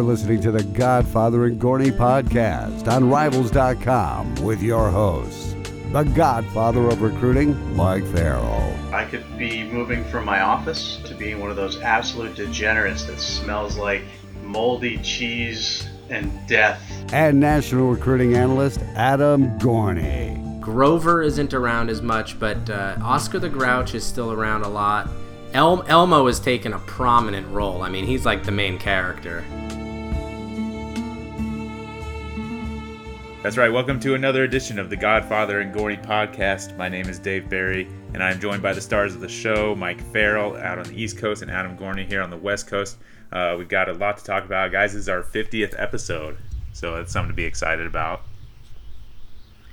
You're listening to the Godfather and Gorney podcast on Rivals.com with your hosts, the Godfather of Recruiting, Mike Farrell. I could be moving from my office to being one of those absolute degenerates that smells like moldy cheese and death. And national recruiting analyst Adam Gorney. Grover isn't around as much, but uh, Oscar the Grouch is still around a lot. El- Elmo has taken a prominent role. I mean, he's like the main character. That's right. Welcome to another edition of the Godfather and Gorney podcast. My name is Dave Barry, and I'm joined by the stars of the show, Mike Farrell out on the East Coast and Adam Gorney here on the West Coast. Uh, we've got a lot to talk about, guys. This is our 50th episode, so it's something to be excited about.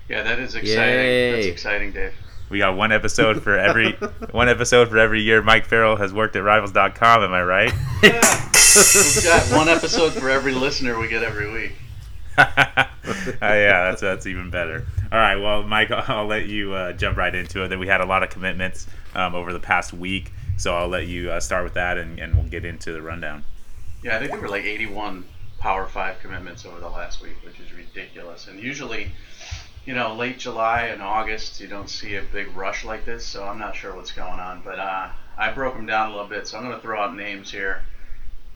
Yeah, that is exciting. Yay. That's exciting, Dave. We got one episode for every one episode for every year. Mike Farrell has worked at Rivals.com. Am I right? We've got one episode for every listener we get every week. Uh, yeah, that's that's even better. All right, well, Mike, I'll let you uh, jump right into it. Then we had a lot of commitments um, over the past week, so I'll let you uh, start with that, and, and we'll get into the rundown. Yeah, I think there were like 81 Power 5 commitments over the last week, which is ridiculous. And usually, you know, late July and August, you don't see a big rush like this, so I'm not sure what's going on. But uh, I broke them down a little bit, so I'm going to throw out names here.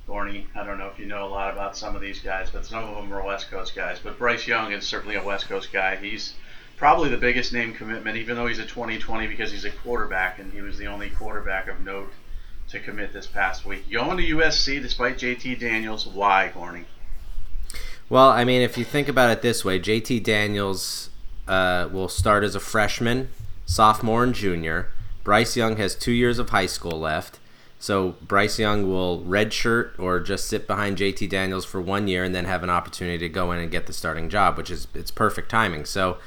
Gorney, I don't know if you know a lot about some of these guys, but some of them are West Coast guys. But Bryce Young is certainly a West Coast guy. He's probably the biggest name commitment, even though he's a 2020 because he's a quarterback, and he was the only quarterback of note to commit this past week. Going to USC despite JT Daniels. Why, Gorney? Well, I mean, if you think about it this way, JT Daniels uh, will start as a freshman, sophomore, and junior. Bryce Young has two years of high school left. So Bryce Young will redshirt or just sit behind JT Daniels for one year and then have an opportunity to go in and get the starting job, which is it's perfect timing. So,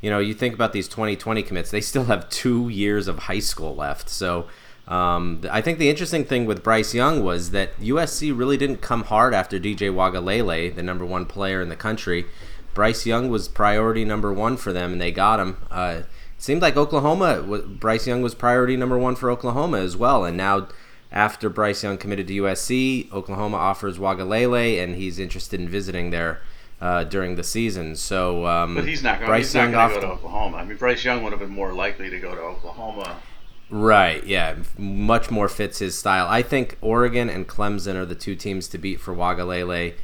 you know, you think about these 2020 commits, they still have two years of high school left. So, um, I think the interesting thing with Bryce Young was that USC really didn't come hard after DJ Uiagalelei, the number one player in the country. Bryce Young was priority number one for them, and they got him. Uh, it seemed like Oklahoma, Bryce Young was priority number one for Oklahoma as well, and now after Bryce Young committed to USC, Oklahoma offers Uiagalelei, and he's interested in visiting there uh, during the season. So, um, But he's not going. Bryce He's not Young going to go to Oklahoma. I mean, Bryce Young would have been more likely to go to Oklahoma. Right, yeah, much more fits his style. I think Oregon and Clemson are the two teams to beat for Uiagalelei,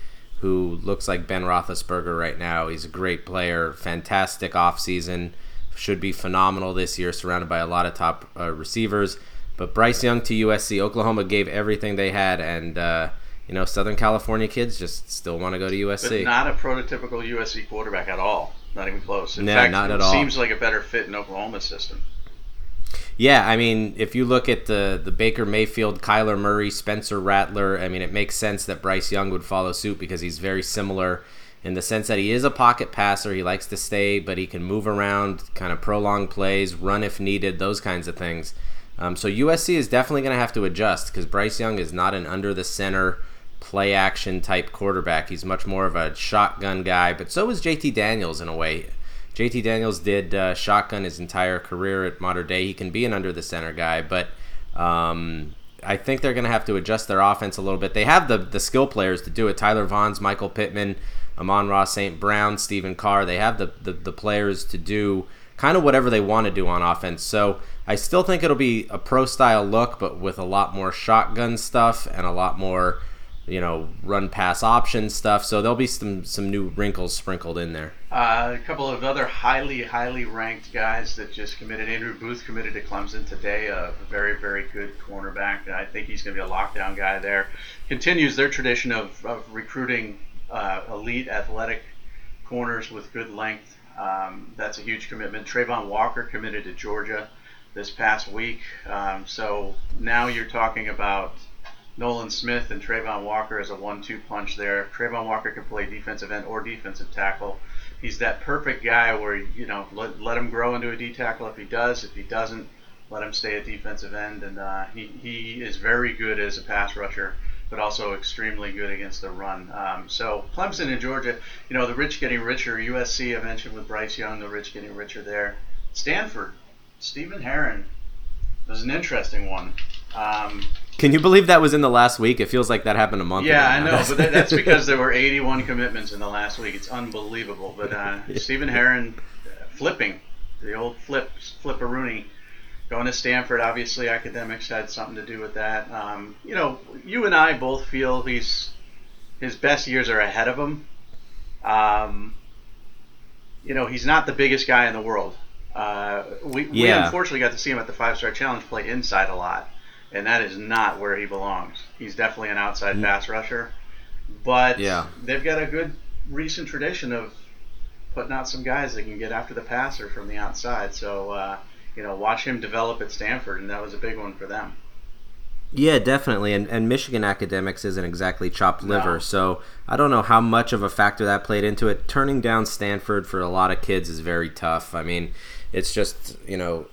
who looks like Ben Roethlisberger right now. He's a great player, fantastic offseason, should be phenomenal this year, surrounded by a lot of top uh, receivers. But Bryce Young to USC, Oklahoma gave everything they had, and uh, you know Southern California kids just still want to go to But USC. not a prototypical USC quarterback at all. Not even close. In No, fact, not it at all. seems like a better fit in Oklahoma system. Yeah, I mean, if you look at the the Baker Mayfield, Kyler Murray, Spencer Rattler, I mean, it makes sense that Bryce Young would follow suit because he's very similar in the sense that he is a pocket passer. He likes to stay, but he can move around, kind of prolong plays, run if needed, those kinds of things. Um, so USC is definitely going to have to adjust because Bryce Young is not an under the center play action type quarterback. He's much more of a shotgun guy, but so is JT Daniels in a way. JT Daniels did uh, shotgun his entire career at Mater Dei. He can be an under the center guy, but um, I think they're going to have to adjust their offense a little bit. They have the the skill players to do it. Tyler Vaughns, Michael Pittman, Amon-Ra St. Brown, Stephen Carr. They have the, the, the players to do kind of whatever they want to do on offense. So I still think it'll be a pro style look, but with a lot more shotgun stuff and a lot more, you know, run pass option stuff. So there'll be some some new wrinkles sprinkled in there. Uh, a couple of other highly, highly ranked guys that just committed. Andrew Booth committed to Clemson today. A very, very good cornerback. I think he's going to be a lockdown guy there. Continues their tradition of, of recruiting uh, elite athletic corners with good length. Um, that's a huge commitment. Travon Walker committed to Georgia this past week. Um, so now you're talking about Nolan Smith and Travon Walker as a one-two punch there. Travon Walker can play defensive end or defensive tackle. He's that perfect guy where you know let, let him grow into a D tackle if he does. If he doesn't, let him stay at defensive end. And uh, he he is very good as a pass rusher, but also extremely good against the run. Um, so Clemson and Georgia, you know the rich getting richer. USC I mentioned with Bryce Young, the rich getting richer there. Stanford, Stephen Herron was an interesting one. Um, Can you believe that was in the last week? It feels like that happened a month yeah, I know, but that, that's because there were 81 commitments in the last week. It's unbelievable. But uh, Stephen Herron uh, flipping, the old flip, flipperoonie, going to Stanford. Obviously, academics had something to do with that. Um, you know, you and I both feel he's his best years are ahead of him. Um, you know, he's not the biggest guy in the world. Uh, we, we unfortunately got to see him at the Five Star Challenge play inside a lot, and that is not where he belongs. He's definitely an outside pass rusher, but Yeah. they've got a good recent tradition of putting out some guys that can get after the passer from the outside. So, uh, you know, watch him develop at Stanford, and that was a big one for them. Yeah, definitely. And, and Michigan academics isn't exactly chopped liver, No. so I don't know how much of a factor that played into it. Turning down Stanford for a lot of kids is very tough. I mean, it's just, you know,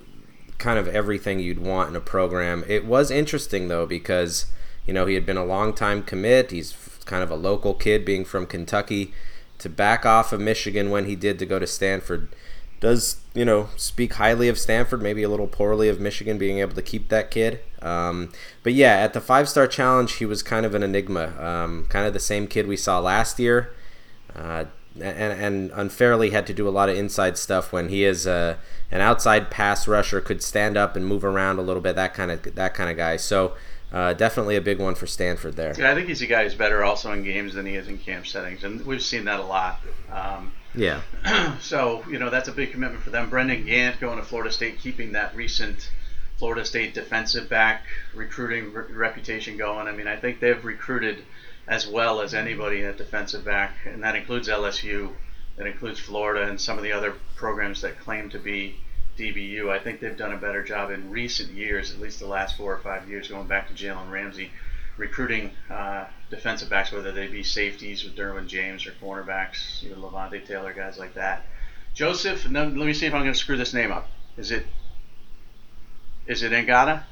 kind of everything you'd want in a program. It was interesting, though, because, you know, he had been a long time commit. He's kind of a local kid being from Kentucky. To back off of Michigan when he did to go to Stanford does you know speak highly of Stanford, maybe a little poorly of Michigan being able to keep that kid. Um, but yeah, at the five star challenge, he was kind of an enigma, um, kind of the same kid we saw last year, uh, and, and unfairly had to do a lot of inside stuff when he is a, an outside pass rusher, could stand up and move around a little bit, that kind of that kind of guy. So. Uh, definitely a big one for Stanford there. Yeah, I think he's a guy who's better also in games than he is in camp settings, and we've seen that a lot. Um, Yeah. so you know that's a big commitment for them. Brendan Gant going to Florida State, keeping that recent Florida State defensive back recruiting re- reputation going. I mean, I think they've recruited as well as anybody at defensive back, and that includes LSU, that includes Florida, and some of the other programs that claim to be DBU. I think they've done a better job in recent years, at least the last four or five years, going back to Jalen Ramsey, recruiting uh, defensive backs, whether they be safeties with Derwin James or cornerbacks, you know, Levonta Taylor, guys like that. Joseph, let me see if I'm going to screw this name up. Is it is it Ngata?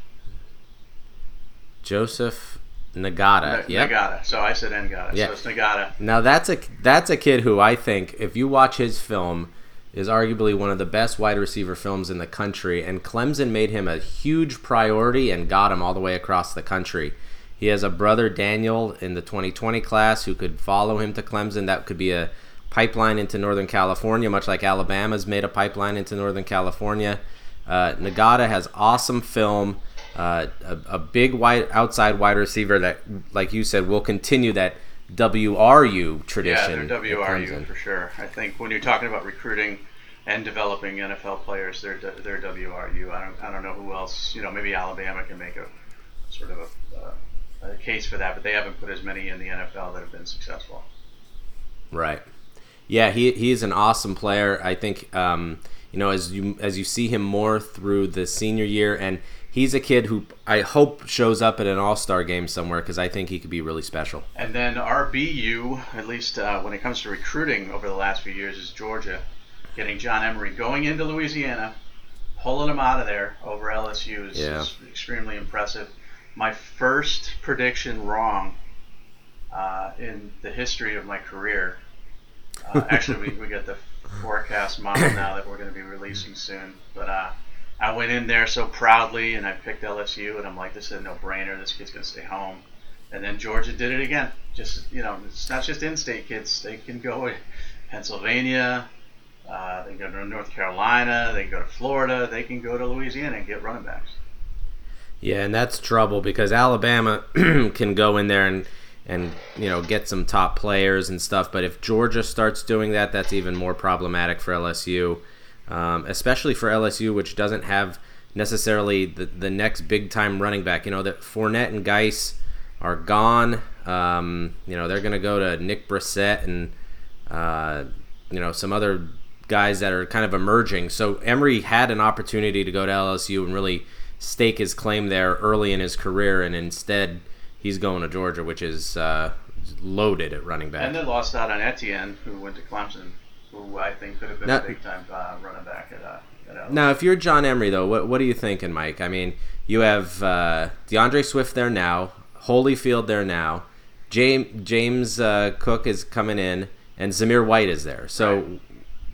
Joseph Nagata. N- Yep. Nagata. So I said Ngata. Yeah. So it's Nagata. Now that's a that's a kid who I think if you watch his film is arguably one of the best wide receiver films in the country and Clemson made him a huge priority and got him all the way across the country. He has a brother Daniel in the 2020 class who could follow him to Clemson that could be a pipeline into Northern California much like Alabama's made a pipeline into Northern California. Uh, Nagata has awesome film, uh, a, a big wide outside wide receiver that, like you said, will continue that WRU tradition. Yeah, they're WRU for sure. I think when you're talking about recruiting and developing NFL players, they're they're WRU. I don't I don't know who else. You know, maybe Alabama can make a sort of a, uh, a case for that, but they haven't put as many in the NFL that have been successful. Right. Yeah, he he is an awesome player. I think um, you know as you as you see him more through the senior year, and he's a kid who I hope shows up at an All Star game somewhere because I think he could be really special. And then RBU, at least uh, when it comes to recruiting over the last few years, is Georgia getting John Emery going into Louisiana, pulling him out of there over LSU is, Yeah. is extremely impressive. My first prediction wrong uh, in the history of my career. Uh, actually, we, we got the forecast model now that we're going to be releasing soon. But uh, I went in there so proudly and I picked LSU, and I'm like, this is a no brainer. This kid's going to stay home. And then Georgia did it again. Just you know, it's not just in-state kids. They can go to Pennsylvania. Uh, they can go to North Carolina. They can go to Florida. They can go to Louisiana and get running backs. Yeah, and that's trouble because Alabama can go in there and and you know get some top players and stuff. But if Georgia starts doing that, that's even more problematic for LSU, um, especially for LSU, which doesn't have necessarily the, the next big time running back. You know that Fournette and Guice are gone. Um, you know they're going to go to Nick Brossette and uh, you know some other guys that are kind of emerging. So Emery had an opportunity to go to LSU and really stake his claim there early in his career, and instead he's going to Georgia, which is uh, loaded at running back. And they lost out on Etienne, who went to Clemson, who I think could have been Now- a big time uh, running back at, uh, at. Now, if you're John Emery, though, what, what are you thinking, Mike? I mean, you have uh, D'Andre Swift there now, Holyfield there now, James James uh, Cook is coming in, and Zamir White is there. So, Right.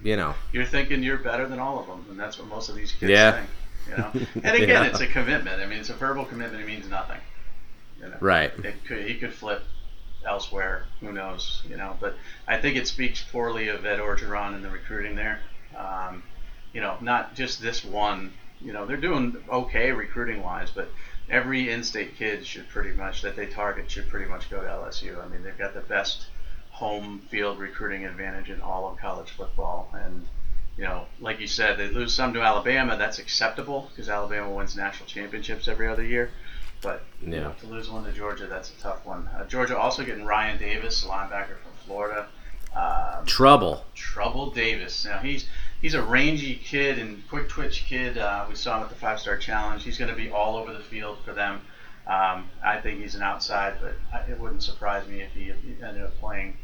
you know, You're thinking you're better than all of them, and that's what most of these kids Yeah. think. You know, and again, Yeah. it's a commitment. I mean, it's a verbal commitment. It means nothing. You know? Right. It could he could flip elsewhere. Who knows? You know, but I think it speaks poorly of Ed Orgeron and the recruiting there. Um, you know, not just this one. You know, they're doing okay recruiting wise, but every in-state kid should pretty much that they target should pretty much go to LSU. I mean, they've got the best home field recruiting advantage in all of college football, and you know, like you said, they lose some to Alabama. That's acceptable because Alabama wins national championships every other year. But you know, to lose one to Georgia, that's a tough one. Uh, Georgia also getting Ryan Davis, linebacker from Florida. Um, Trouble. Trouble Davis. Now he's he's a rangy kid and quick twitch kid. Uh, we saw him at the five star challenge. He's going to be all over the field for them. Um, I think he's an outside, but I- it wouldn't surprise me if he, if he ended up playing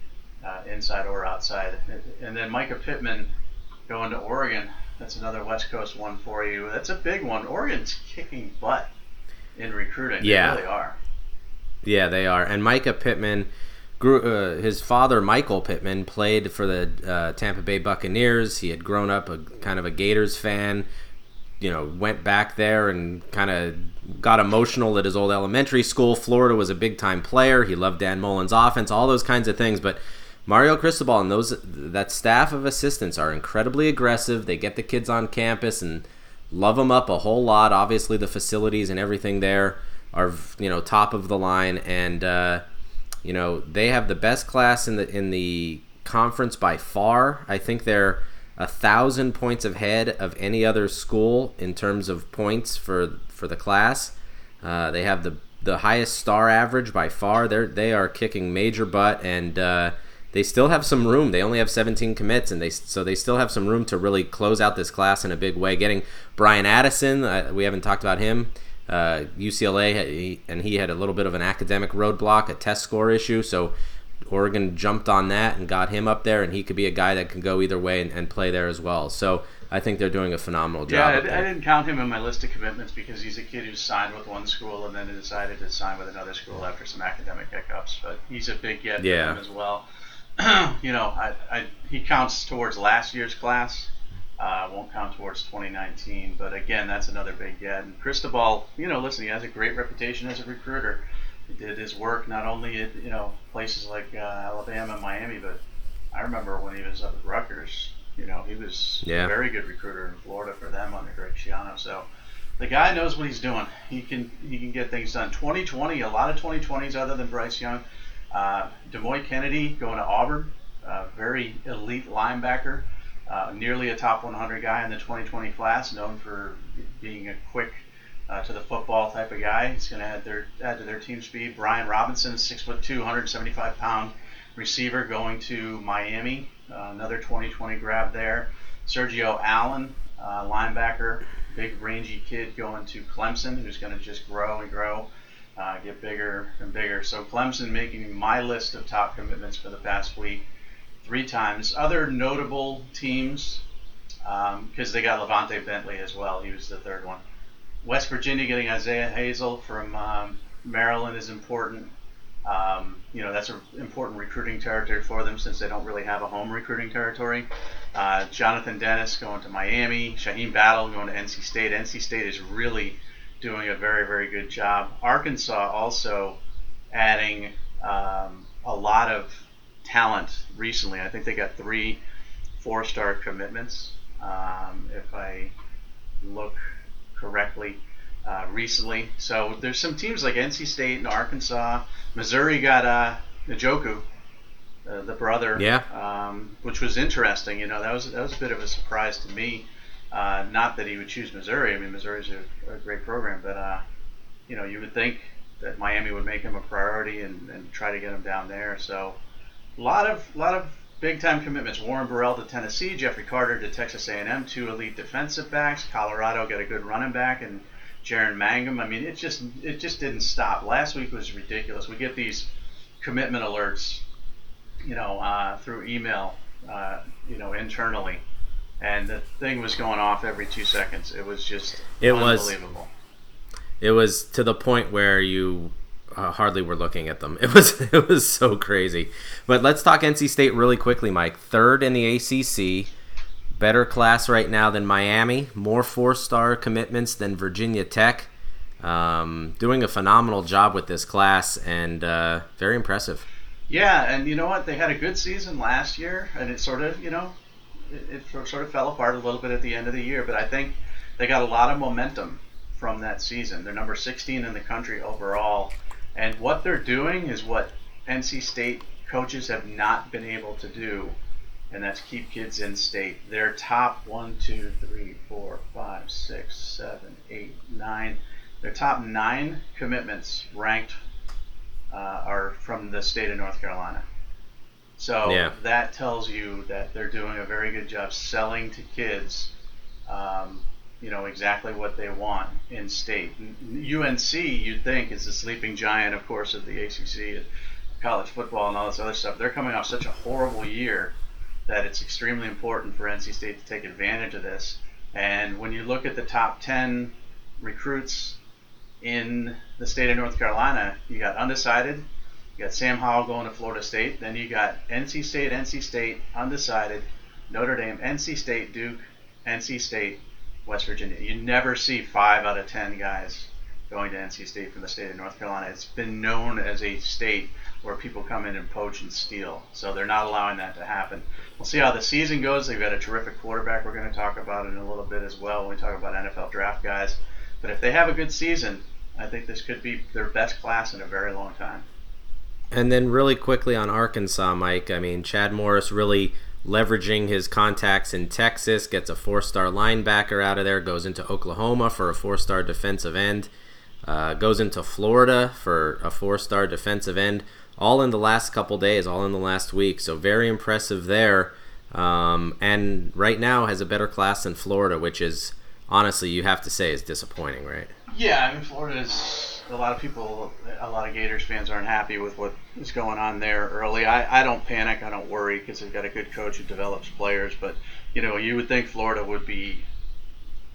uh, inside or outside. And then Mycah Pittman going to Oregon. That's another West Coast one for you. That's a big one. Oregon's kicking butt in recruiting. Yeah. They really are. Yeah, they are. And Mycah Pittman grew. Uh, his father, Michael Pittman, played for the uh, Tampa Bay Buccaneers. He had grown up a kind of a Gators fan. You know, went back there and kind of got emotional at his old elementary school. Florida was a big time player. He loved Dan Mullen's offense, all those kinds of things. But Mario Cristobal and those that staff of assistants are incredibly aggressive. They get the kids on campus and love them up a whole lot. Obviously, the facilities and everything there are you know top of the line, and uh, you know they have the best class in the in the conference by far. I think they're a thousand points ahead of any other school in terms of points for for the class. Uh, they have the the highest star average by far. They're they are kicking major butt, and uh, they still have some room. They only have 17 commits, and they so they still have some room to really close out this class in a big way. Getting Bryan Addison, uh, we haven't talked about him. Uh, UCLA, he- and he had a little bit of an academic roadblock, a test score issue. So Oregon jumped on that and got him up there, and he could be a guy that can go either way and, and play there as well. So I think they're doing a phenomenal job. Yeah, I, I didn't count him in my list of commitments because he's a kid who signed with one school and then decided to sign with another school after some academic hiccups. But he's a big get Yeah. for them as well. you know, I, I, he counts towards last year's class. Uh, won't count towards 2019. But again, that's another big get. And Cristobal, you know, listen, he has a great reputation as a recruiter. He did his work not only at you know places like uh, Alabama and Miami, but I remember when he was up at Rutgers. You know, he was Yeah. a very good recruiter in Florida for them under Greg Schiano. So the guy knows what he's doing. He can he can get things done. 2020, a lot of 2020s other than Bryce Young. Uh, Demoy Kennedy going to Auburn, very elite linebacker, uh, nearly a top 100 guy in the 2020 class, known for being a quick uh, to the football type of guy. He's going to add their add to their team speed. Brian Robinson, six foot two, 175 pound receiver, going to Miami. Uh, another 2020 grab there. Sergio Allen, uh, linebacker, big rangy kid, going to Clemson, who's going to just grow and grow. Uh, get bigger and bigger. So Clemson making my list of top commitments for the past week three times. Other notable teams, because they got Levante Bentley as well. He was the third one. West Virginia getting Isaiah Hazel from um, Maryland is important. Um, you know, that's an important recruiting territory for them since they don't really have a home recruiting territory. Uh, Jonathan Dennis going to Miami. Shaheem Battle going to NC State. NC State is really doing a very, very good job. Arkansas also adding um, a lot of talent recently. I think they got three four star commitments, um, if I look correctly, uh, recently. So there's some teams like NC State and Arkansas. Missouri got uh, Njoku, uh, the brother, Yeah. um, which was interesting. You know, that was that was a bit of a surprise to me. Uh, not that he would choose Missouri. I mean, Missouri's a, a great program, but uh, you know, you would think that Miami would make him a priority and, and try to get him down there. So, a lot of lot of big time commitments. Warren Burrell to Tennessee, Jeffrey Carter to Texas A&M, two elite defensive backs. Colorado got a good running back and Jaren Mangham. I mean, it just it just didn't stop. Last week was ridiculous. We get these commitment alerts, you know, uh, through email, uh, you know, internally, and the thing was going off every two seconds. It was just It was. unbelievable. It was to the point where you uh, hardly were looking at them. It was it was so crazy. But let's talk NC State really quickly, Mike. Third in the ACC, better class right now than Miami, more four star commitments than Virginia Tech. Um, doing a phenomenal job with this class and uh, very impressive. Yeah, and you know what? They had a good season last year, and it sort of, you know, it, it sort of fell apart a little bit at the end of the year. But I think they got a lot of momentum from that season. They're number 16 in the country overall, and what they're doing is what NC State coaches have not been able to do, and that's keep kids in state. Their top one, two, three, four, five, six, seven, eight, nine. Their top nine commitments ranked uh, are from the state of North Carolina. So Yeah. that tells you that they're doing a very good job selling to kids, um, you know, exactly what they want in state. UNC, you'd think, is the sleeping giant, of course, of the ACC and college football and all this other stuff. They're coming off such a horrible year that it's extremely important for NC State to take advantage of this. And when you look at the top 10 recruits in the state of North Carolina, you got undecided. You got Sam Howell going to Florida State. Then you got NC State, NC State, undecided, Notre Dame, NC State, Duke, NC State, West Virginia. You never see five out of ten guys going to NC State from the state of North Carolina. It's been known as a state where people come in and poach and steal. So they're not allowing that to happen. We'll see how the season goes. They've got a terrific quarterback we're going to talk about in a little bit as well when we talk about NFL draft guys. But if they have a good season, I think this could be their best class in a very long time. And then really quickly on Arkansas, Mike. I mean, Chad Morris really leveraging his contacts in Texas, gets a four-star linebacker out of there, goes into Oklahoma for a four-star defensive end, uh, goes into Florida for a four-star defensive end, all in the last couple days, all in the last week. So very impressive there. Um, and right now has a better class than Florida, which is honestly you have to say is disappointing, right? Yeah, I mean Florida is a lot of people, a lot of Gators fans aren't happy with what is going on there early. I, I don't panic, I don't worry because they've got a good coach who develops players. But you know, you would think Florida would be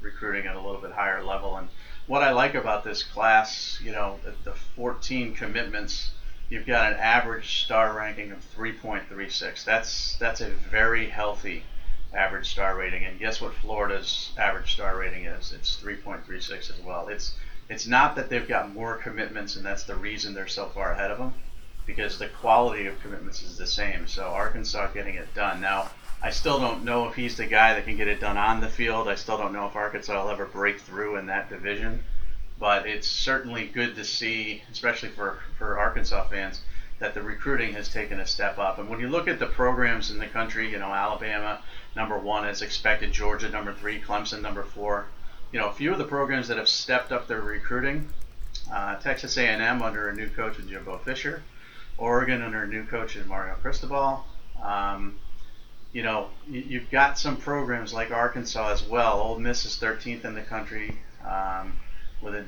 recruiting at a little bit higher level. And what I like about this class, you know, the, the 14 commitments, you've got an average star ranking of 3.36. That's that's a very healthy average star rating. And guess what Florida's average star rating is? It's 3.36 as well. It's it's not that they've got more commitments and that's the reason they're so far ahead of them, because the quality of commitments is the same. So Arkansas getting it done. Now, I still don't know if he's the guy that can get it done on the field. I still don't know if Arkansas will ever break through in that division. But it's certainly good to see, especially for, for Arkansas fans, that the recruiting has taken a step up. And when you look at the programs in the country, you know, Alabama, number one as expected, Georgia, number three, Clemson, number four. You know, a few of the programs that have stepped up their recruiting, uh, Texas A&M under a new coach with Jimbo Fisher, Oregon under a new coach in Mario Cristobal. Um, you know, you, you've got some programs like Arkansas as well. Ole Miss is 13th in the country um, with a,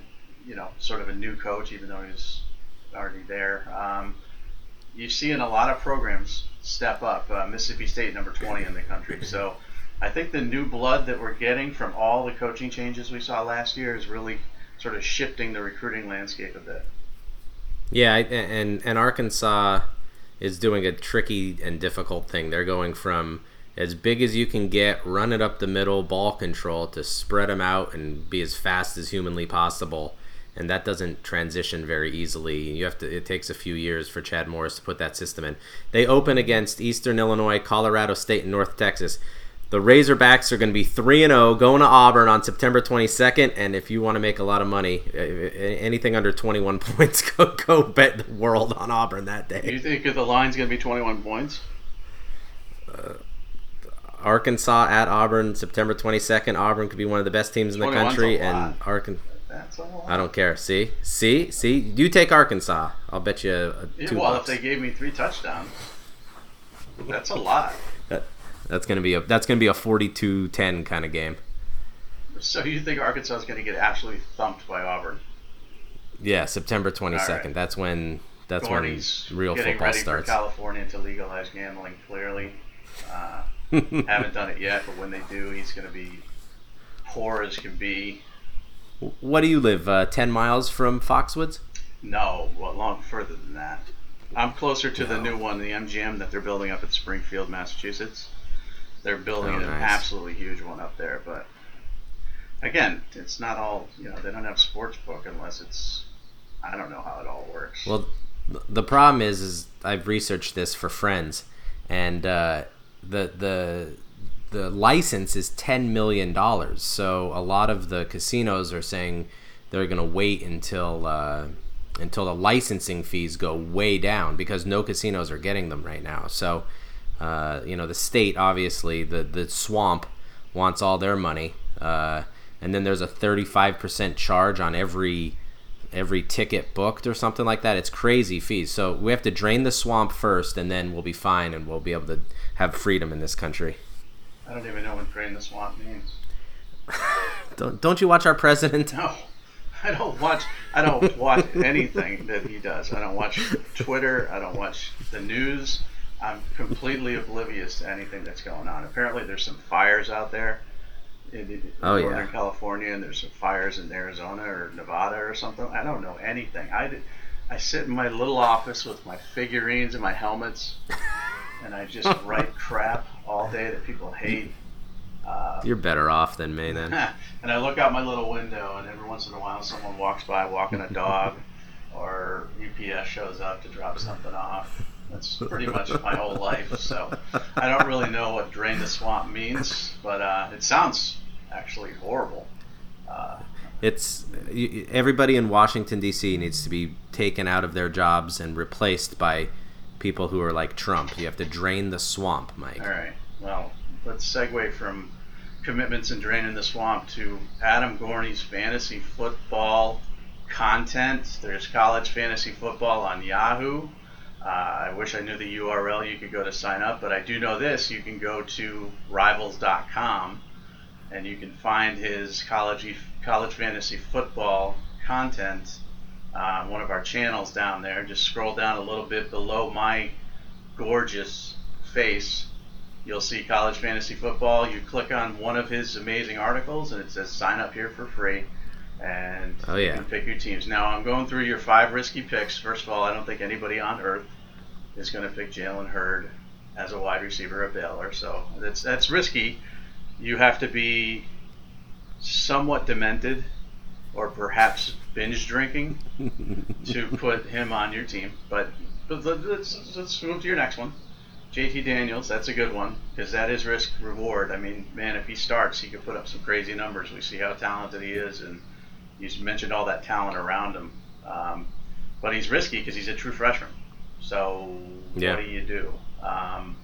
you know, sort of a new coach, even though he's already there. Um, you're seeing a lot of programs step up. Uh, Mississippi State, number 20 in the country. So I think the new blood that we're getting from all the coaching changes we saw last year is really sort of shifting the recruiting landscape a bit. Yeah, and and Arkansas is doing a tricky and difficult thing. They're going from as big as you can get, run it up the middle, ball control, to spread them out and be as fast as humanly possible. And that doesn't transition very easily. You have to. It takes a few years for Chad Morris to put that system in. They open against Eastern Illinois, Colorado State, and North Texas. The Razorbacks are going to be 3 and 0 going to Auburn on September 22nd and if you want to make a lot of money, uh, anything under 21 points go go bet the world on Auburn that day. Do you think the line's going to be 21 points? Arkansas at Auburn September 22nd. Auburn could be one of the best teams in the 21's a country and Arkansas That's a lot. I don't care. See? See? See? You take Arkansas. I'll bet you uh, Yeah, two well, bucks. if they gave me three touchdowns, that's a lot. That, that's going to be a that's to be a 42-10 kind of game. So you think Arkansas is going to get absolutely thumped by Auburn? Yeah, September 22nd. right. That's when that's Gordy's when real getting football ready starts. for California to legalize gambling. Clearly, uh, haven't done it yet, but when they do, he's going to be poor as can be. What do you live? Uh, Ten miles from Foxwoods? No, well, long further than that. I'm closer to the new one, the MGM that they're building up in Springfield, Massachusetts. They're building Oh, an nice. absolutely huge one up there, but again, it's not all you know. They don't have sports book unless it's. I don't know how it all works. Well, the problem is, is I've researched this for friends, and uh, the the the license is ten million dollars. So a lot of the casinos are saying they're going to wait until uh, until the licensing fees go way down because no casinos are getting them right now. So uh, you know the state, obviously, the the swamp wants all their money, uh, and then there's a thirty five percent charge on every every ticket booked or something like that. It's crazy fees. So we have to drain the swamp first, and then we'll be fine, and we'll be able to have freedom in this country. I don't even know what drain the swamp means. Don't don't you watch our president? No, I don't watch. I don't watch anything that he does. I don't watch Twitter. I don't watch the news. I'm completely oblivious to anything that's going on. Apparently, there's some fires out there in, in Oh, yeah. Northern California, and there's some fires in Arizona or Nevada or something. I don't know anything. I did, I sit in my little office with my figurines and my helmets, and I just write crap all day that people hate. Uh, You're better off than me then. and I look out my little window, and every once in a while, someone walks by walking a dog, or UPS shows up to drop something off. That's pretty much my whole life. So I don't really know what drain the swamp means, but uh, it sounds actually horrible. Uh, It's everybody in Washington D.C. needs to be taken out of their jobs and replaced by people who are like Trump. You have to drain the swamp, Mike. all right. Well, let's segue from commitments and draining the swamp to Adam Gorney's fantasy football content. There's college fantasy football on Yahoo. Uh, I wish I knew the URL you could go to sign up, but I do know this. You can go to rivals.com and you can find his college college fantasy football content on one of our channels down there. Just scroll down a little bit below my gorgeous face. You'll see college fantasy football. You click on one of his amazing articles and it says sign up here for free. And Oh, you yeah. can pick your teams. Now I'm going through your five risky picks. First of all, I don't think anybody on earth is going to pick Jalen Hurd as a wide receiver at Baylor. So that's that's risky. You have to be somewhat demented or perhaps binge drinking to put him on your team. But, but let- let's, let's move to your next one. JT Daniels, that's a good one because that is risk reward. I mean, man, if he starts, he could put up some crazy numbers. We see how talented he is, and you mentioned all that talent around him. Um, but he's risky because he's a true freshman. So Yeah. what do you do? Um,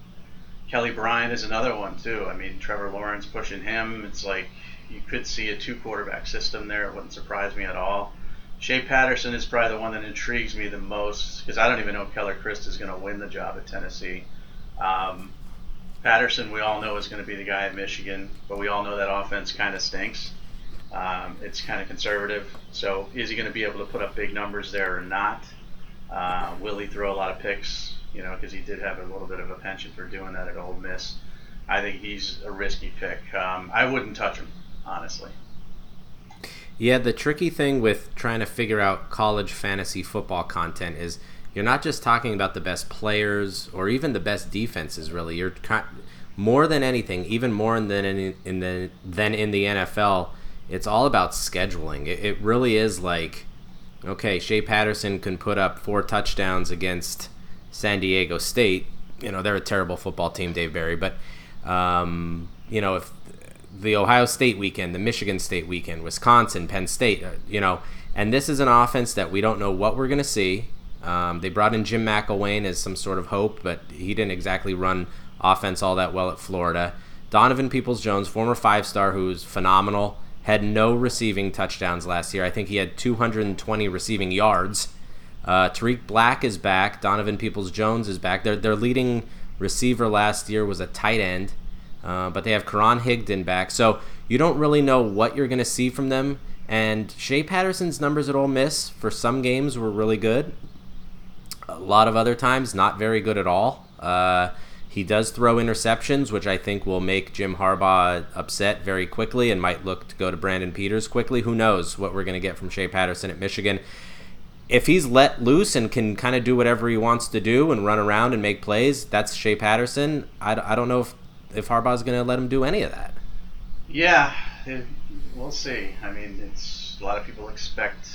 Kelly Bryant is another one too. I mean, Trevor Lawrence pushing him. It's like you could see a two quarterback system there. It wouldn't surprise me at all. Shea Patterson is probably the one that intrigues me the most because I don't even know if Keller Chryst is going to win the job at Tennessee. Um, Patterson, we all know, is going to be the guy at Michigan, but we all know that offense kind of stinks. Um, it's kind of conservative. So is he going to be able to put up big numbers there or not? Uh, will he throw a lot of picks? You know, because he did have a little bit of a penchant for doing that at Ole Miss. I think he's a risky pick. Um, I wouldn't touch him, honestly. Yeah, the tricky thing with trying to figure out college fantasy football content is you're not just talking about the best players or even the best defenses. Really, you're more than anything, even more than in, in the than in the NFL. It's all about scheduling. It, it really is like, okay, Shea Patterson can put up four touchdowns against San Diego State. You know they're a terrible football team, Dave Barry, but um, you know if the Ohio State weekend, the Michigan State weekend, Wisconsin, Penn State, uh, you know, and this is an offense that we don't know what we're going to see. Um, they brought in Jim McElwain as some sort of hope, but he didn't exactly run offense all that well at Florida. Donovan Peoples Jones, former five star, who's phenomenal, had no receiving touchdowns last year. I think he had 220 receiving yards. Uh, Tarik Black is back. Donovan Peoples Jones is back. Their, their leading receiver last year was a tight end. Uh, but they have Karan Higdon back, so you don't really know what you're going to see from them. And Shea Patterson's numbers at Ole Miss for some games were really good. A lot of other times, not very good at all. Uh, he does throw interceptions, which I think will make Jim Harbaugh upset very quickly and might look to go to Brandon Peters quickly. Who knows what we're going to get from Shea Patterson at Michigan? If he's let loose and can kind of do whatever he wants to do and run around and make plays, that's Shea Patterson. I, I don't know if if Harbaugh's going to let him do any of that. Yeah, it, we'll see. I mean, it's a lot of people expect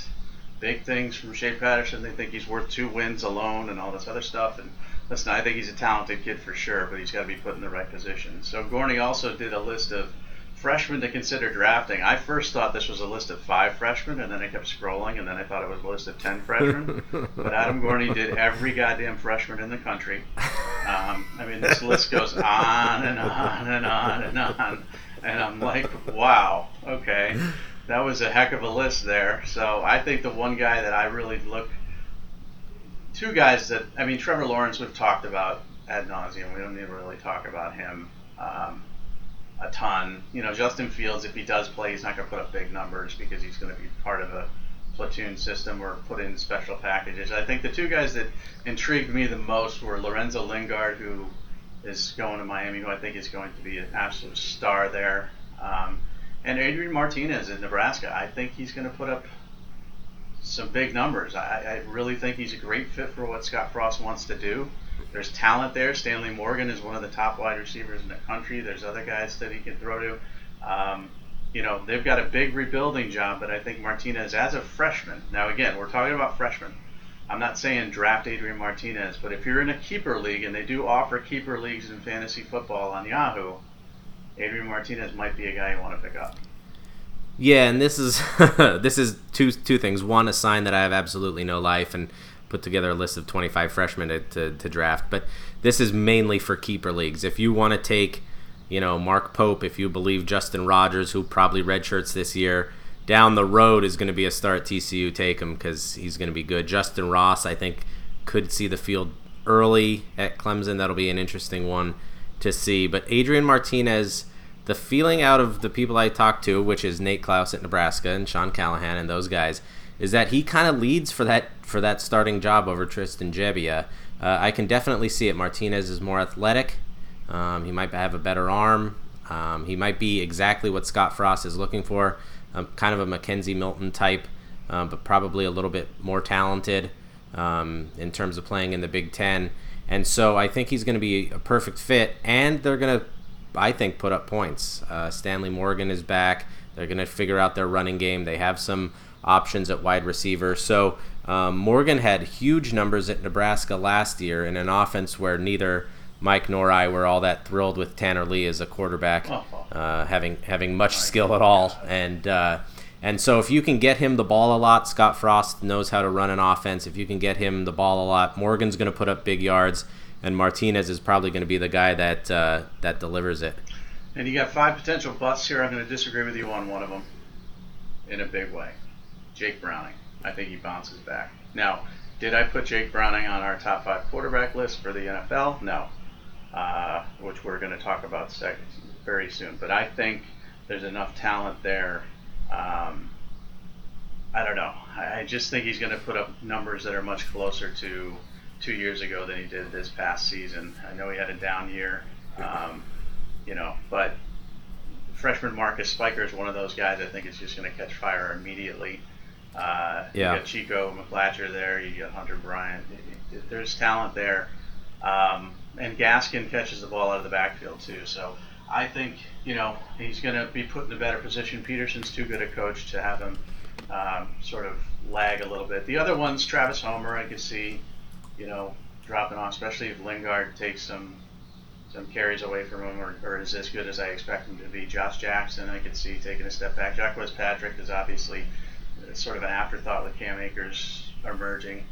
big things from Shea Patterson. They think he's worth two wins alone and all this other stuff. And listen, I think he's a talented kid for sure, but he's got to be put in the right position. So Gorney also did a list of freshmen to consider drafting. I first thought this was a list of five freshmen, and then I kept scrolling, and then I thought it was a list of ten freshmen. but Adam Gorney did every goddamn freshman in the country. Um, I mean, this list goes on and on and on and on, and I'm like, wow, okay, that was a heck of a list there. So I think the one guy that I really look, two guys that I mean, Trevor Lawrence we've talked about ad nauseum. We don't need to really talk about him. Um, a ton. You know, Justin Fields, if he does play, he's not going to put up big numbers because he's going to be part of a platoon system or put in special packages. I think the two guys that intrigued me the most were Lorenzo Lingard, who is going to Miami, who I think is going to be an absolute star there, um, and Adrian Martinez in Nebraska. I think he's going to put up some big numbers. I, I really think he's a great fit for what Scott Frost wants to do. There's talent there. Stanley Morgan is one of the top wide receivers in the country. There's other guys that he can throw to. Um, you know, they've got a big rebuilding job, but I think Martinez, as a freshman, now again, we're talking about freshmen. I'm not saying draft Adrian Martinez, but if you're in a keeper league, and they do offer keeper leagues in fantasy football on Yahoo, Adrian Martinez might be a guy you want to pick up. Yeah, and this is this is two two things. One, a sign that I have absolutely no life, and put together a list of 25 freshmen to, to, to draft. But this is mainly for keeper leagues. If you want to take, you know, Mark Pope, if you believe Justin Rogers, who probably redshirts this year, down the road is going to be a star at TCU. Take him because he's going to be good. Justin Ross, I think, could see the field early at Clemson. That'll be an interesting one to see. But Adrian Martinez, the feeling out of the people I talked to, which is Nate Clouse at Nebraska and Sean Callahan and those guys, is that he kind of leads for that for that starting job over Tristan Gebbia. Uh, I can definitely see it. Martinez is more athletic. Um, he might have a better arm. Um, he might be exactly what Scott Frost is looking for, um, kind of a McKenzie Milton type, um, but probably a little bit more talented um, in terms of playing in the Big Ten. And so I think he's going to be a perfect fit, and they're going to, I think, put up points. Uh, Stanley Morgan is back. They're going to figure out their running game. They have some options at wide receiver. So um, Morgan had huge numbers at Nebraska last year in an offense where neither Mike nor I were all that thrilled with Tanner Lee as a quarterback, oh. uh, having having much skill at all. And uh, and so if you can get him the ball a lot, Scott Frost knows how to run an offense. If you can get him the ball a lot, Morgan's going to put up big yards, and Martinez is probably going to be the guy that uh, that delivers it. And you got five potential busts here. I'm going to disagree with you on one of them in a big way. Jake Browning. I think he bounces back. Now, did I put Jake Browning on our top five quarterback list for the NFL? No, uh, which we're going to talk about very soon. But I think there's enough talent there. Um, I don't know. I just think he's going to put up numbers that are much closer to two years ago than he did this past season. I know he had a down year, um, you know, but freshman Marcus Spiker is one of those guys I think is just going to catch fire immediately. Uh, yeah. You got Chico McClatcher there. You got Hunter Bryant. There's talent there. Um, and Gaskin catches the ball out of the backfield too. So I think you know he's going to be put in a better position. Petersen's too good a coach to have him um, sort of lag a little bit. The other one's Travis Homer. I could see you know dropping off, especially if Lingard takes some some carries away from him or, or is as good as I expect him to be. Josh Jackson, I could see taking a step back. Jacques Patrick is obviously sort of an afterthought with Cam Akers emerging,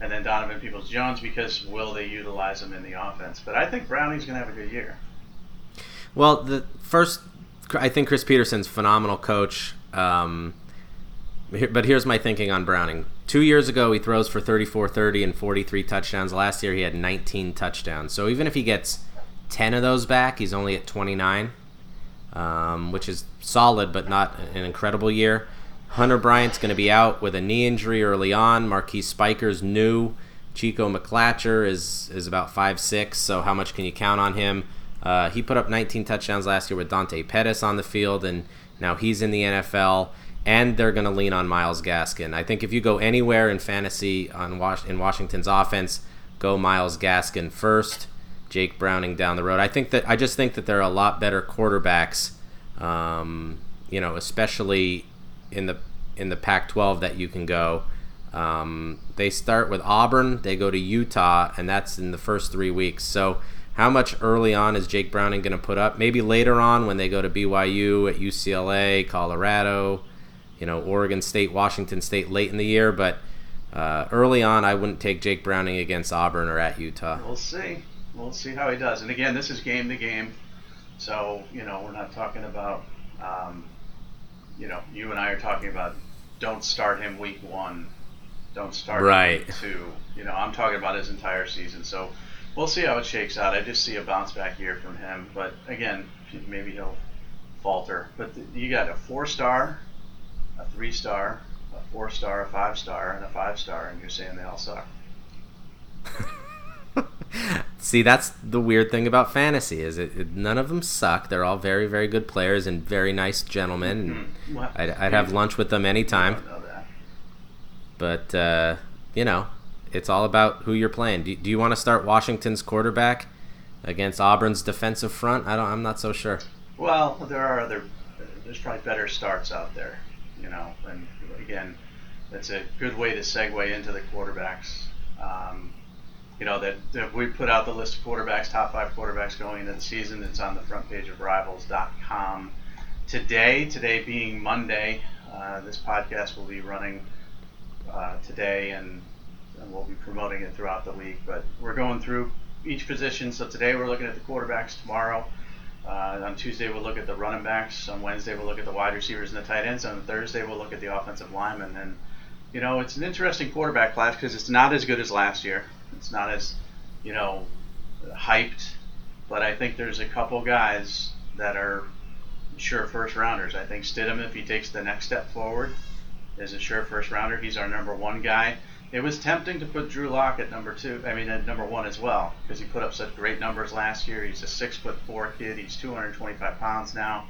and then Donovan Peoples Jones because will they utilize him in the offense? But I think Browning's going to have a good year. Well, the first, I think Chris Petersen's phenomenal coach. Um, but here's my thinking on Browning. Two years ago, he throws for 34 30 and 43 touchdowns. Last year, he had 19 touchdowns. So even if he gets 10 of those back, he's only at 29, um, which is solid, but not an incredible year. Hunter Bryant's going to be out with a knee injury early on. Marquis Spiker's new. Chico McClatcher is is about five six. So how much can you count on him? Uh, he put up 19 touchdowns last year with Dante Pettis on the field, and now he's in the NFL. And they're going to lean on Myles Gaskin. I think if you go anywhere in fantasy on Was- in Washington's offense, go Myles Gaskin first. Jake Browning down the road. I think that I just think that there are a lot better quarterbacks, um, you know, especially in the in the Pac-12 that you can go. Um, they start with Auburn, they go to Utah, and that's in the first three weeks. So, how much early on is Jake Browning going to put up? Maybe later on when they go to BYU, at UCLA, Colorado, you know, Oregon State, Washington State late in the year. But uh, early on, I wouldn't take Jake Browning against Auburn or at Utah. We'll see. We'll see how he does. And again, this is game to game. So, you know, we're not talking about, um, you know, you and I are talking about don't start him week one don't start right. two. You know, I'm talking about his entire season. So we'll see how it shakes out. I just see a bounce back year from him. But again, maybe he'll falter. But you got a four star, a three star, a four star, a five star, and a five star, and you're saying they all suck. See, that's the weird thing about fantasy is it, it, none of them suck. They're all very, very good players and very nice gentlemen. Mm-hmm. I'd, I'd have lunch with them anytime. But uh, you know, it's all about who you're playing. Do, do you want to start Washington's quarterback against Auburn's defensive front? I don't. I'm not so sure. Well, there are other. There's probably better starts out there. You know, and again, that's a good way to segue into the quarterbacks. Um, you know that, that, we put out the list of quarterbacks, top five quarterbacks going into the season. It's on the front page of Rivals.com today. Today being Monday, uh, this podcast will be running uh, today, and, and, we'll be promoting it throughout the week. But we're going through each position. So today we're looking at the quarterbacks. Tomorrow, uh, on Tuesday we'll look at the running backs. On Wednesday we'll look at the wide receivers and the tight ends. On Thursday we'll look at the offensive linemen. And you know it's an interesting quarterback class because it's not as good as last year. It's not as you know hyped, but I think there's a couple guys that are sure first rounders. I think Stidham, if he takes the next step forward, is a sure first rounder. He's our number one guy. It was tempting to put Drew Lock at number two. I mean, at number one as well, because he put up such great numbers last year. He's a six foot four kid. He's 225 pounds now.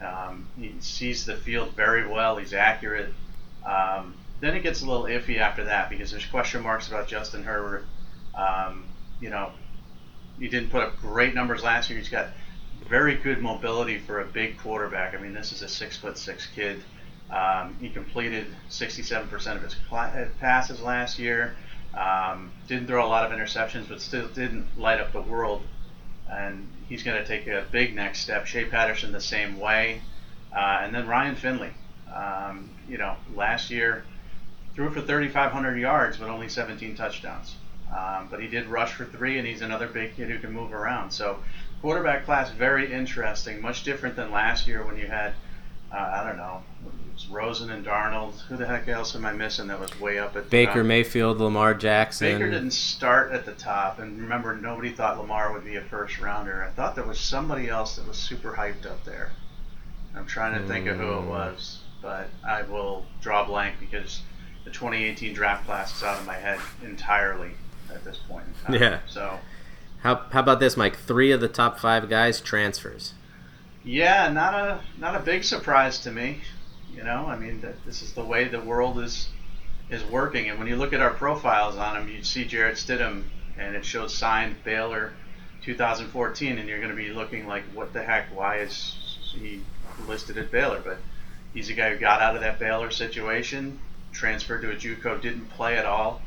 Um, he sees the field very well. He's accurate. Um, then it gets a little iffy after that because there's question marks about Justin Herbert. Um, you know, he didn't put up great numbers last year. He's got very good mobility for a big quarterback. I mean, this is a six foot six kid. Um, he completed 67% of his uh, passes last year. Um, didn't throw a lot of interceptions, but still didn't light up the world. And he's going to take a big next step. Shea Patterson the same way, uh, and then Ryan Finley. Um, you know, last year threw for 3,500 yards, but only 17 touchdowns. Um, but he did rush for three, and he's another big kid who can move around. So quarterback class very interesting, much different than last year when you had uh, I don't know Rosen and Darnold. Who the heck else am I missing that was way up at Baker top? Mayfield, Lamar Jackson. Baker didn't start at the top, and remember, nobody thought Lamar would be a first rounder. I thought there was somebody else that was super hyped up there. I'm trying to think of who it hmm. was, but I will draw blank because the 2018 draft class is out of my head entirely at this point in time. Yeah. So. How, how about this, Mike? Three of the top five guys transfers. Yeah, not a not a big surprise to me. You know, I mean, this is the way the world is is working. And when you look at our profiles on him, you see Jarrett Stidham, and it shows signed Baylor 2014, and you're going to be looking like, what the heck? Why is he listed at Baylor? But he's a guy who got out of that Baylor situation, transferred to a JUCO, didn't play at all.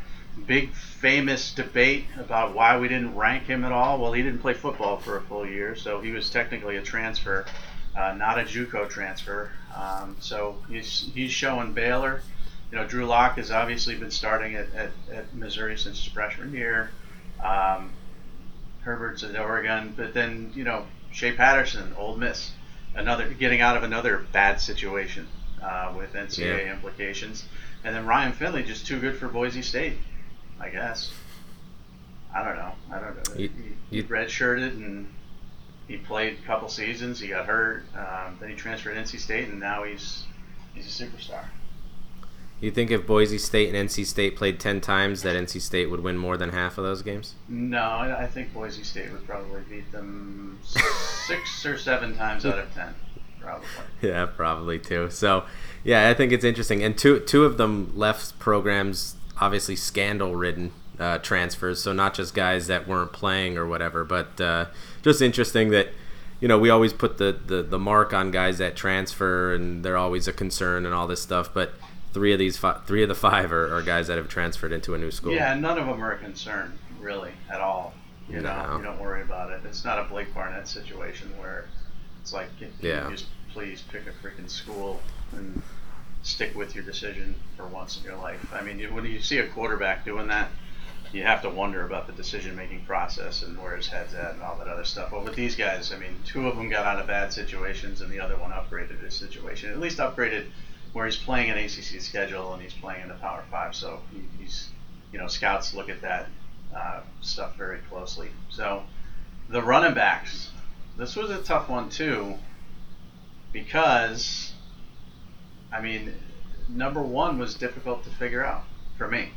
Big famous debate about why we didn't rank him at all. Well, he didn't play football for a full year, so he was technically a transfer uh, not a JUCO transfer. Um, so he's he's showing Baylor. You know, Drew Lock has obviously been starting at, at, at Missouri since his freshman year. Um, Herbert's at Oregon, but then you know Shea Patterson, Ole Miss, another getting out of another bad situation uh, with NCAA yeah. implications, and then Ryan Finley just too good for Boise State, I guess. I don't know. I don't know. You, redshirted and he played a couple seasons. He got hurt. Um, then he transferred to NC State, and now he's he's a superstar. You think if Boise State and NC State played ten times, that NC State would win more than half of those games? No, I think Boise State would probably beat them six or seven times out of ten. Probably. Yeah, probably too. So, yeah, I think it's interesting. And two two of them left programs obviously scandal ridden uh, transfers, so not just guys that weren't playing or whatever. But uh, just interesting that you know we always put the, the the mark on guys that transfer, and they're always a concern and all this stuff. But three of these five, three of the five are, are guys that have transferred into a new school. Yeah, none of them are a concern really at all. You know, you don't worry about it. It's not a Blake Barnett situation where it's like, can can Yeah. you just please pick a freaking school and stick with your decision for once in your life. I mean, when you see a quarterback doing that, you have to wonder about the decision making process and where his head's at and all that other stuff. But with these guys, I mean, two of them got out of bad situations and the other one upgraded his situation. At least upgraded where he's playing an ACC schedule and he's playing in the Power Five. So he, he's, you know, scouts look at that uh, stuff very closely. So the running backs, this was a tough one too, because, I mean, number one was difficult to figure out for me.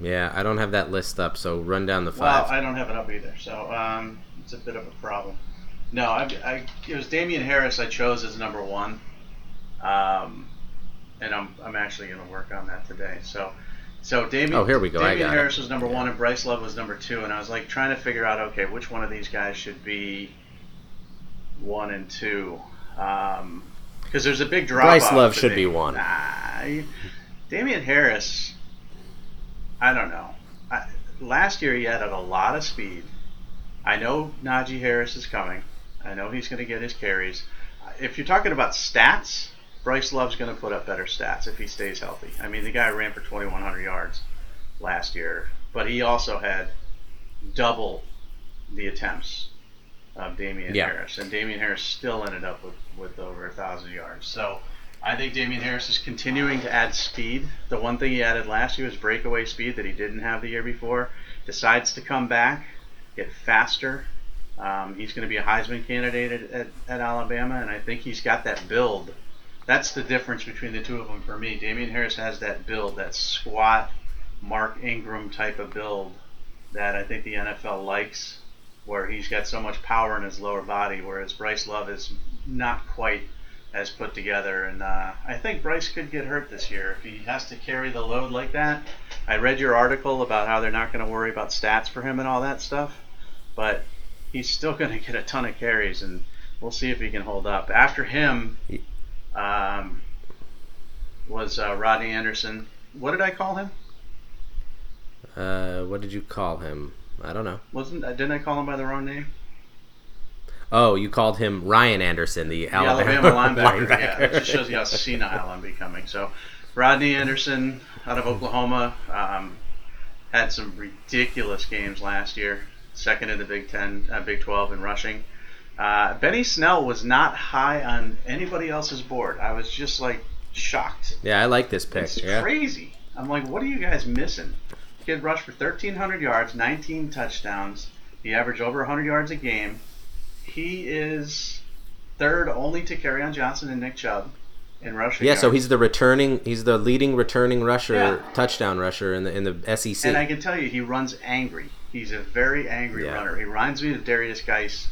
Yeah, I don't have that list up, so run down the Well. I don't have it up either, so um, it's a bit of a problem. No, I, I, it was Damien Harris I chose as number one, um, and I'm, I'm actually going to work on that today. So, so Damien, Oh, here we go, Damien got it. Harris was number one, and Bryce Love was number two, and I was like trying to figure out, okay, which one of these guys should be one and two, because there's a big drop. Bryce Love should me. be one. Nah, Damien Harris. I don't know. I, last year he added a lot of speed. I know Najee Harris is coming. I know he's going to get his carries. If you're talking about stats, Bryce Love's going to put up better stats if he stays healthy. I mean, the guy ran for 2,100 yards last year, but he also had double the attempts of Damien Yeah. Harris, and Damien Harris still ended up with, with over a thousand yards. So I think Damien Harris is continuing to add speed. The one thing he added last year was breakaway speed that he didn't have the year before. Decides to come back, get faster. Um, he's going to be a Heisman candidate at, at, at Alabama, and I think he's got that build. That's the difference between the two of them for me. Damien Harris has that build, that squat, Mark Ingram type of build that I think the NFL likes, where he's got so much power in his lower body, whereas Bryce Love is not quite as put together. And uh, I think Bryce could get hurt this year if he has to carry the load like that. I read your article about how they're not going to worry about stats for him and all that stuff, but he's still going to get a ton of carries, and we'll see if he can hold up. After him um, was uh, Rodney Anderson. What did I call him? Uh, what did you call him? I don't know. Wasn't uh, didn't I call him by the wrong name? Oh, you called him Ryan Anderson, the The Alabama, Alabama linebacker. Yeah, it just shows you how senile I'm becoming. So, Rodney Anderson out of Oklahoma um, had some ridiculous games last year. Second in the Big Ten, uh, Big Twelve in rushing. Uh, Benny Snell was not high on anybody else's board. I was just like shocked. yeah, I like this pick. It's Yeah. crazy. I'm like, what are you guys missing? Kid rushed for 1,300 yards, 19 touchdowns. He averaged over 100 yards a game. He is third only to on Johnson and Nick Chubb in rushing. Yeah, so he's the returning. He's the leading returning rusher, Yeah. touchdown rusher in the in the SEC. And I can tell you, he runs angry. He's a very angry Yeah. runner. He reminds me of Derrius Guice,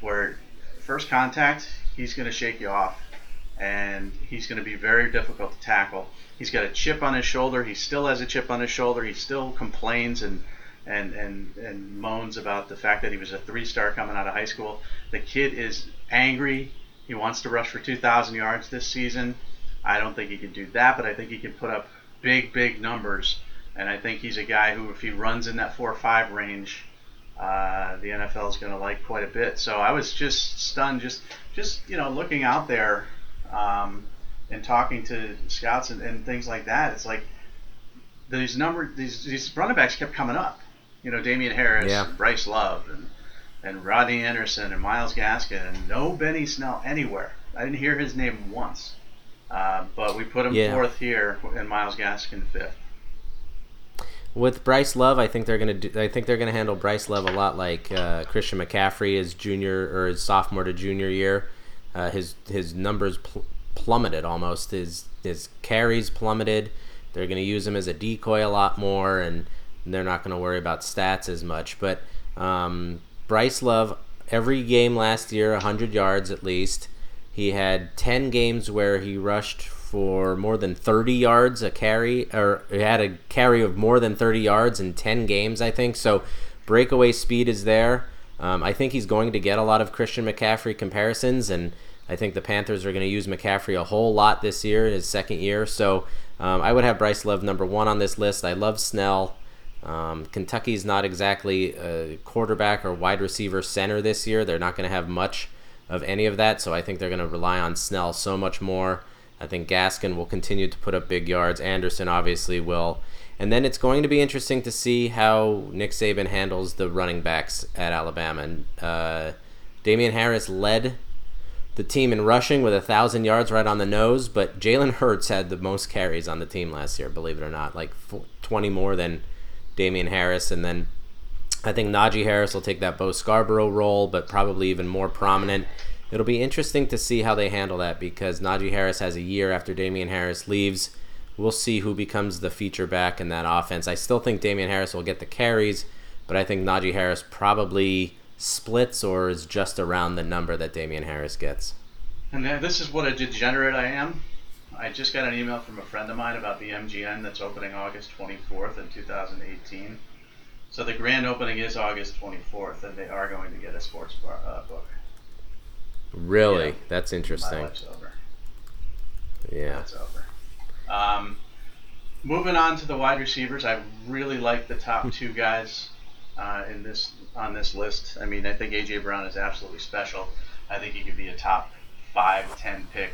where first contact, he's going to shake you off, and he's going to be very difficult to tackle. He's got a chip on his shoulder. He still has a chip on his shoulder. He still complains and and and and moans about the fact that he was a three-star coming out of high school. The kid is angry. He wants to rush for 2,000 yards this season. I don't think he can do that, but I think he can put up big, big numbers. And I think he's a guy who, if he runs in that four or five range, uh, the NFL is going to like quite a bit. So I was just stunned, just just you know looking out there um, and talking to scouts and, and things like that. It's like these number these these running backs kept coming up. You know, Damien Harris, Yeah. and Bryce Love, and and Rodney Anderson and Myles Gaskin, and no Benny Snell anywhere. I didn't hear his name once. Uh, but we put him Yeah. fourth here, and Myles Gaskin fifth. With Bryce Love, I think they're gonna do. I think they're gonna handle Bryce Love a lot like uh, Christian McCaffrey his junior or his sophomore to junior year. Uh, his his numbers pl- plummeted almost. His his carries plummeted. They're gonna use him as a decoy a lot more, and they're not gonna worry about stats as much. But um, Bryce Love, every game last year, 100 yards at least. He had 10 games where he rushed for more than 30 yards a carry, or he had a carry of more than 30 yards in 10 games, I think. So breakaway speed is there. Um, I think he's going to get a lot of Christian McCaffrey comparisons, and I think the Panthers are going to use McCaffrey a whole lot this year, in his second year. So um, I would have Bryce Love number one on this list. I love Snell. Um, Kentucky's not exactly a quarterback or wide receiver center this year. They're not going to have much of any of that, so I think they're going to rely on Snell so much more. I think Gaskin will continue to put up big yards. Anderson obviously will. And then it's going to be interesting to see how Nick Saban handles the running backs at Alabama. And uh, Damien Harris led the team in rushing with a thousand yards right on the nose, but Jalen Hurts had the most carries on the team last year, believe it or not, like 20 more than Damien Harris. And then I think Najee Harris will take that Bo Scarborough role, but probably even more prominent. It'll be interesting to see how they handle that because Najee Harris has a year after Damien Harris leaves. We'll see who becomes the feature back in that offense. I still think Damien Harris will get the carries, but I think Najee Harris probably splits or is just around the number that Damien Harris gets. And uh, this is what a degenerate I am. I just got an email from a friend of mine about the MGM that's opening August 24th in 2018. So the grand opening is August 24th, and they are going to get a sports bar, uh, book. Really? Yeah. That's interesting. My life's over. Yeah. That's over. Um, moving on to the wide receivers, I really like the top two guys uh, in this on this list. I mean, I think AJ Brown is absolutely special. I think he could be a top five, ten pick.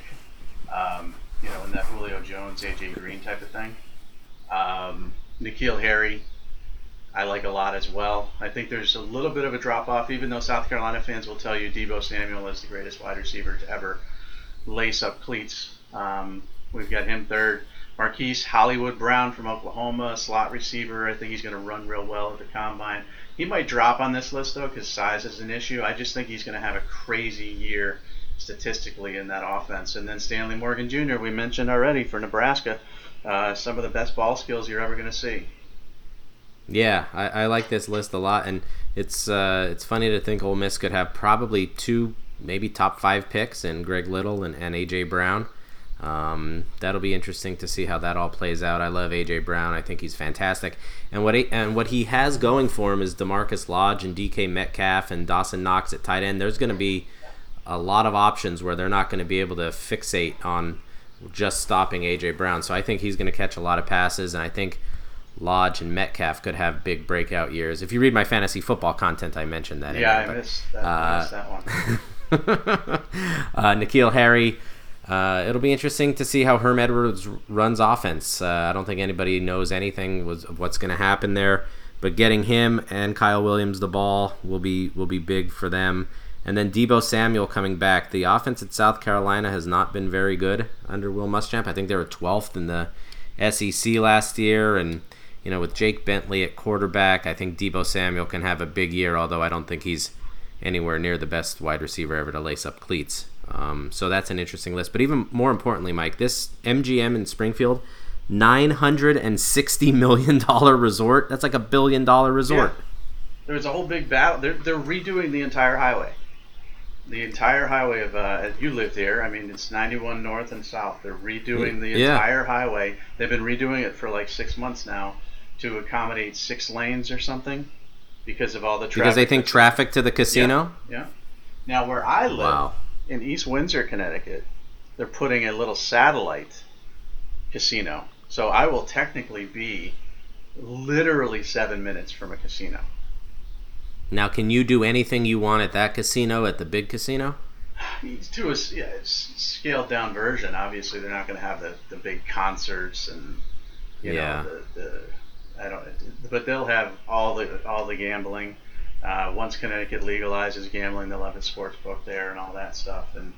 Um, you know, in that Julio Jones, AJ Green type of thing. Um, N'Keal Harry, I like a lot as well. I think there's a little bit of a drop off, even though South Carolina fans will tell you Deebo Samuel is the greatest wide receiver to ever lace up cleats. Um, we've got him third. Marquise Hollywood Brown from Oklahoma, slot receiver. I think he's going to run real well at the combine. He might drop on this list though because size is an issue. I just think he's going to have a crazy year statistically in that offense. And then Stanley Morgan Jr. we mentioned already for Nebraska, uh, some of the best ball skills you're ever going to see. Yeah, I, I, like this list a lot, and it's uh, it's funny to think Ole Miss could have probably two, maybe top five picks in Greg Little and, and AJ Brown. Um, that'll be interesting to see how that all plays out. I love AJ Brown. I think he's fantastic, and what he, and what he has going for him is DaMarkus Lodge and DK Metcalf and Dawson Knox at tight end. There's going to be a lot of options where they're not going to be able to fixate on just stopping AJ Brown. So I think he's going to catch a lot of passes, and I think Lodge and Metcalf could have big breakout years. If you read my fantasy football content, I mentioned that. Yeah, I, missed that, uh, I missed that one. uh, N'Keal Harry. Uh, it'll be interesting to see how Herm Edwards runs offense. Uh, I don't think anybody knows anything was, of what's going to happen there, but getting him and Kyle Williams the ball will be will be big for them. And then Deebo Samuel coming back. The offense at South Carolina has not been very good under Will Muschamp. I think they were 12th in the SEC last year, and you know with Jake Bentley at quarterback, I think Deebo Samuel can have a big year. Although I don't think he's anywhere near the best wide receiver ever to lace up cleats. Um, so that's an interesting list. But even more importantly, Mike, this MGM in Springfield, nine hundred and sixty million dollar resort. That's like a billion dollar resort. Yeah. There's a whole big battle. They're they're redoing the entire highway the entire highway of uh, you live there. I mean, it's 91 north and south. They're redoing the yeah. entire highway. They've been redoing it for like six months now to accommodate six lanes or something because of all the traffic. Because they think traffic to the casino. Yeah. yeah. Now, where I live wow. in East Windsor, Connecticut, they're putting a little satellite casino. So I will technically be literally seven minutes from a casino. Now, can you do anything you want at that casino at the big casino? To a yeah, scaled down version. Obviously, they're not going to have the, the big concerts and you yeah. know the, the I don't. But they'll have all the all the gambling. Uh, once Connecticut legalizes gambling, they'll have a sports book there and all that stuff, and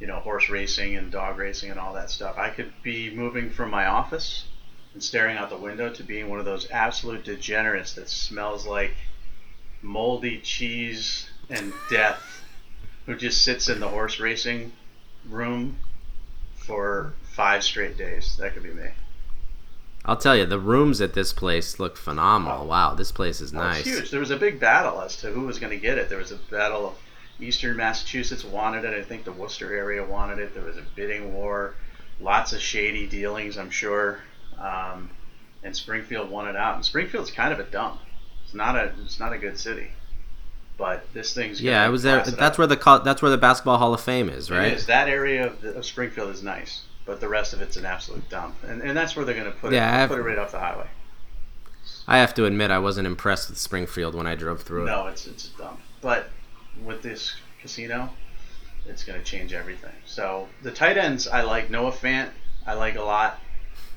you know horse racing and dog racing and all that stuff. I could be moving from my office and staring out the window to being one of those absolute degenerates that smells like moldy cheese and death who just sits in the horse racing room for five straight days. That could be me. I'll tell you, the rooms at this place look phenomenal. Oh. Wow, this place is nice. It's huge. There was a big battle as to who was going to get it. There was a battle of Eastern Massachusetts wanted it. I think the Worcester area wanted it. There was a bidding war. lots of shady dealings, I'm sure. Um, and Springfield won it out. And Springfield's kind of a dump. It's not a it's not a good city. But this thing's Yeah, I was there. That's up. where the that's where the Basketball Hall of Fame is, right? is. That area of, the, of Springfield is nice, but the rest of it's an absolute dump. And, and that's where they're going to put Yeah, it. I've- Put it right off the highway. I have to admit, I wasn't impressed with Springfield when I drove through it. No, it's it's a dump. But with this casino, it's going to change everything. So the tight ends, I like Noah Fant. I like a lot.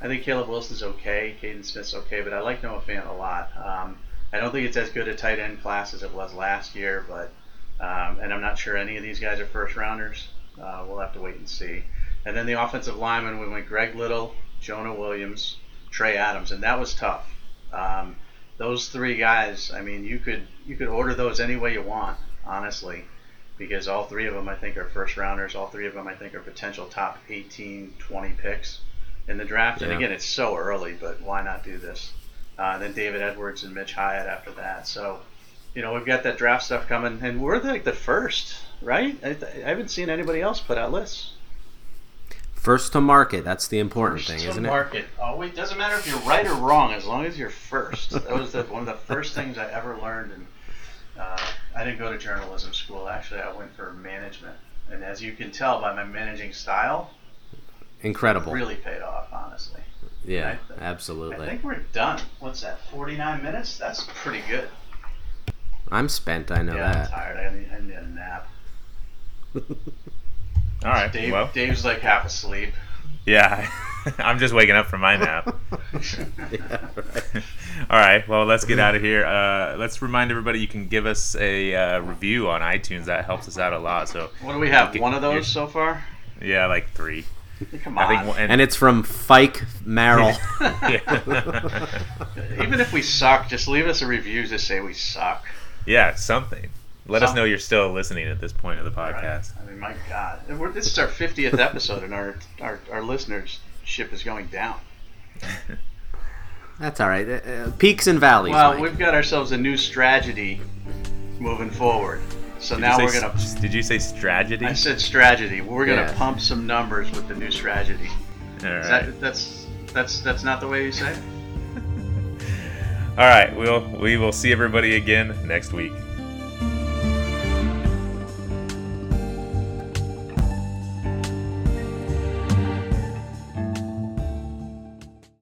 I think Caleb Wilson's okay. Kaden Smith's okay, but I like Noah Fant a lot. Um, I don't think it's as good a tight end class as it was last year, but um, and I'm not sure any of these guys are first rounders. Uh, we'll have to wait and see. And then the offensive lineman, we went Greg Little, Jonah Williams, Trey Adams, and that was tough. Um, those three guys, I mean, you could you could order those any way you want, honestly, because all three of them I think are first rounders. All three of them I think are potential top 18, 20 picks in the draft. And again, it's so early, but why not do this? Uh, then David Edwards and Mitch Hyatt after that. So, you know, we've got that draft stuff coming, and we're like the first, right? I, I haven't seen anybody else put out lists. First to market. That's the important First thing, isn't it? market. Oh, wait, doesn't matter if you're right or wrong, as long as you're first. That was the, one of the first things I ever learned. And uh, I didn't go to journalism school. Actually, I went for management. And as you can tell by my managing style, Incredible. really paid off, honestly. Yeah, I- I absolutely. think we're done. What's that? 49 minutes? That's pretty good. I'm spent. I know yeah, I'm that. tired. I need, I need a nap. All right. Dave, well, Dave's like half asleep. yeah. I'm just waking up from my nap. Yeah, right. All right. Well, let's get out of here. Uh, let's remind everybody you can give us a uh, review on iTunes. That helps us out a lot. So What do we have? Okay, One of those so far? yeah, like three. Come on. I think. one- And it's from Fike Merrill. Even if we suck, just leave us a review to say we suck. yeah, something. Let us know you're still listening at this point of the podcast. I mean, my God, we're, this is our 50th episode, and our our, our listeners ship is going down. That's all right. Uh, uh, peaks and valleys. Well, Mike. we've got ourselves a new strategy moving forward. So Did now we're gonna. s- Did you say strategy? I said strategy. We're gonna Yeah. pump some numbers with the new strategy. All Is that, that's that's that's not the way you say it. All right. We'll we will see everybody again next week.